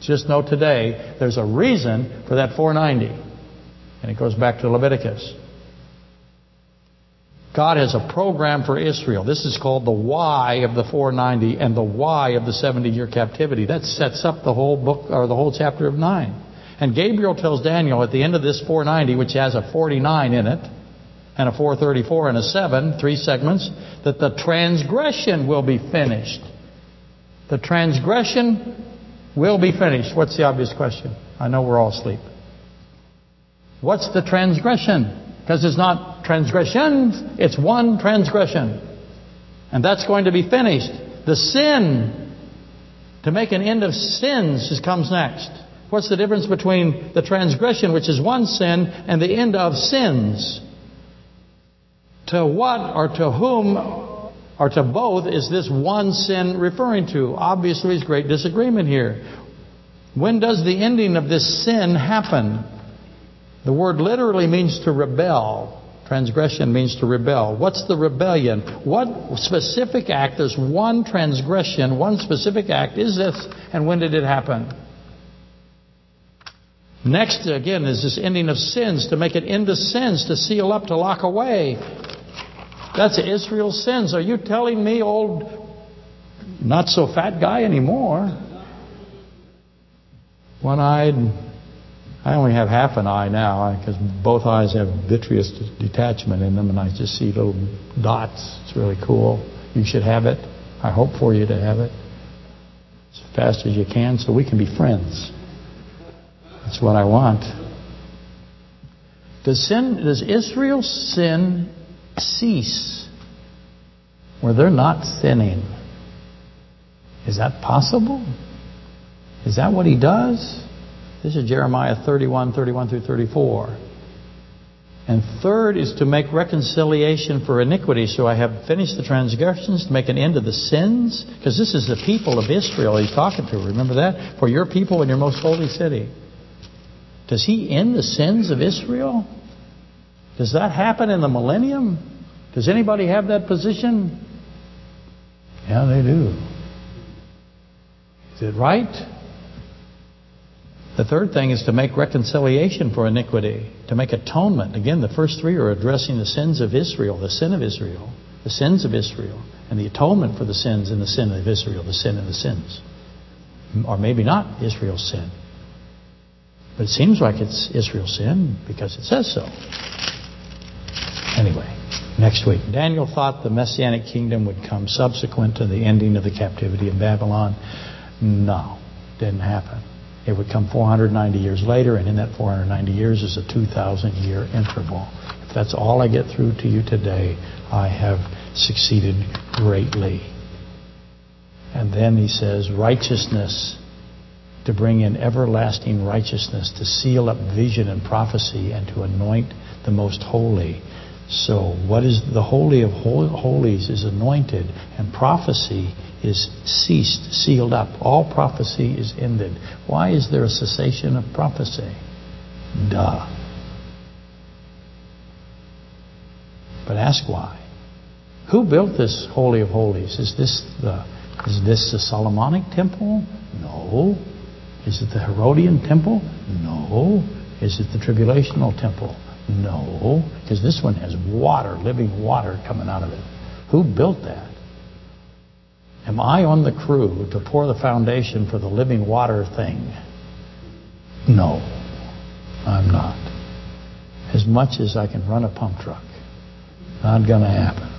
Just know today there's a reason for that 490. And it goes back to Leviticus. God has a program for Israel. This is called the why of the 490 and the why of the 70-year captivity. That sets up the whole book or the whole chapter of 9. And Gabriel tells Daniel at the end of this 490, which has a 49 in it, and a 434 and a 7, three segments, that the transgression will be finished. The transgression will be finished. What's the obvious question? I know we're all asleep. What's the transgression? Because it's not transgressions, it's one transgression. And that's going to be finished. The sin, to make an end of sins, comes next. What's the difference between the transgression, which is one sin, and the end of sins? To what or to whom or to both is this one sin referring to? Obviously, there's great disagreement here. When does the ending of this sin happen? The word literally means to rebel. Transgression means to rebel. What's the rebellion? What specific act, there's one transgression, one specific act is this, and when did it happen? Next, again, is this ending of sins, to make it into sins, to seal up, to lock away. That's Israel's sins. Are you telling me, old, not so fat guy anymore, one eyed, I only have half an eye now because both eyes have vitreous detachment in them and I just see little dots. It's really cool. You should have it. I hope for you to have it as fast as you can so we can be friends. That's what I want. Does sin, does Israel's sin cease where they're not sinning? Is that possible? Is that what he does? This is Jeremiah 31, 31 through 34. And third is to make reconciliation for iniquity. So I have finished the transgressions to make an end of the sins. Because this is the people of Israel he's talking to. Remember that? For your people in your most holy city. Does he end the sins of Israel? Does that happen in the millennium? Does anybody have that position? Yeah, they do. Is it right? The third thing is to make reconciliation for iniquity, to make atonement. Again, the first three are addressing the sins of Israel, the sin of Israel, the sins of Israel, and the atonement for the sins and the sin of Israel, the sin and the sins. Or maybe not Israel's sin. But it seems like it's Israel's sin because it says so. Anyway, next week. Daniel thought the Messianic kingdom would come subsequent to the ending of the captivity in Babylon. No, didn't happen. It would come 490 years later, and in that 490 years is a 2,000 year interval. If that's all I get through to you today, I have succeeded greatly. And then he says, righteousness to bring in everlasting righteousness, to seal up vision and prophecy, and to anoint the most holy. So, what is the Holy of Holies is anointed, and prophecy is ceased, sealed up. All prophecy is ended. Why is there a cessation of prophecy? Duh. But ask why. Who built this Holy of Holies? Is this the is this the Solomonic temple? No. Is it the Herodian temple? No. Is it the tribulational temple? No. Because this one has water, living water coming out of it. Who built that? Am I on the crew to pour the foundation for the living water thing? No. I'm not. As much as I can run a pump truck. Not going to happen.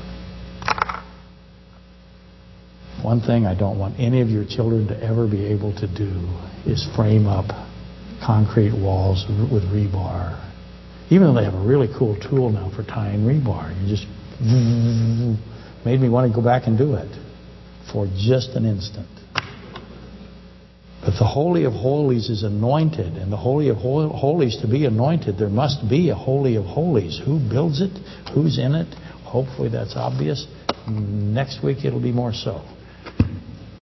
One thing I don't want any of your children to ever be able to do is frame up concrete walls with rebar. Even though they have a really cool tool now for tying rebar. You just made me want to go back and do it for just an instant. But the Holy of Holies is anointed, and the Holy of Holies, to be anointed, there must be a Holy of Holies. Who builds it? Who's in it? Hopefully that's obvious. Next week it'll be more so.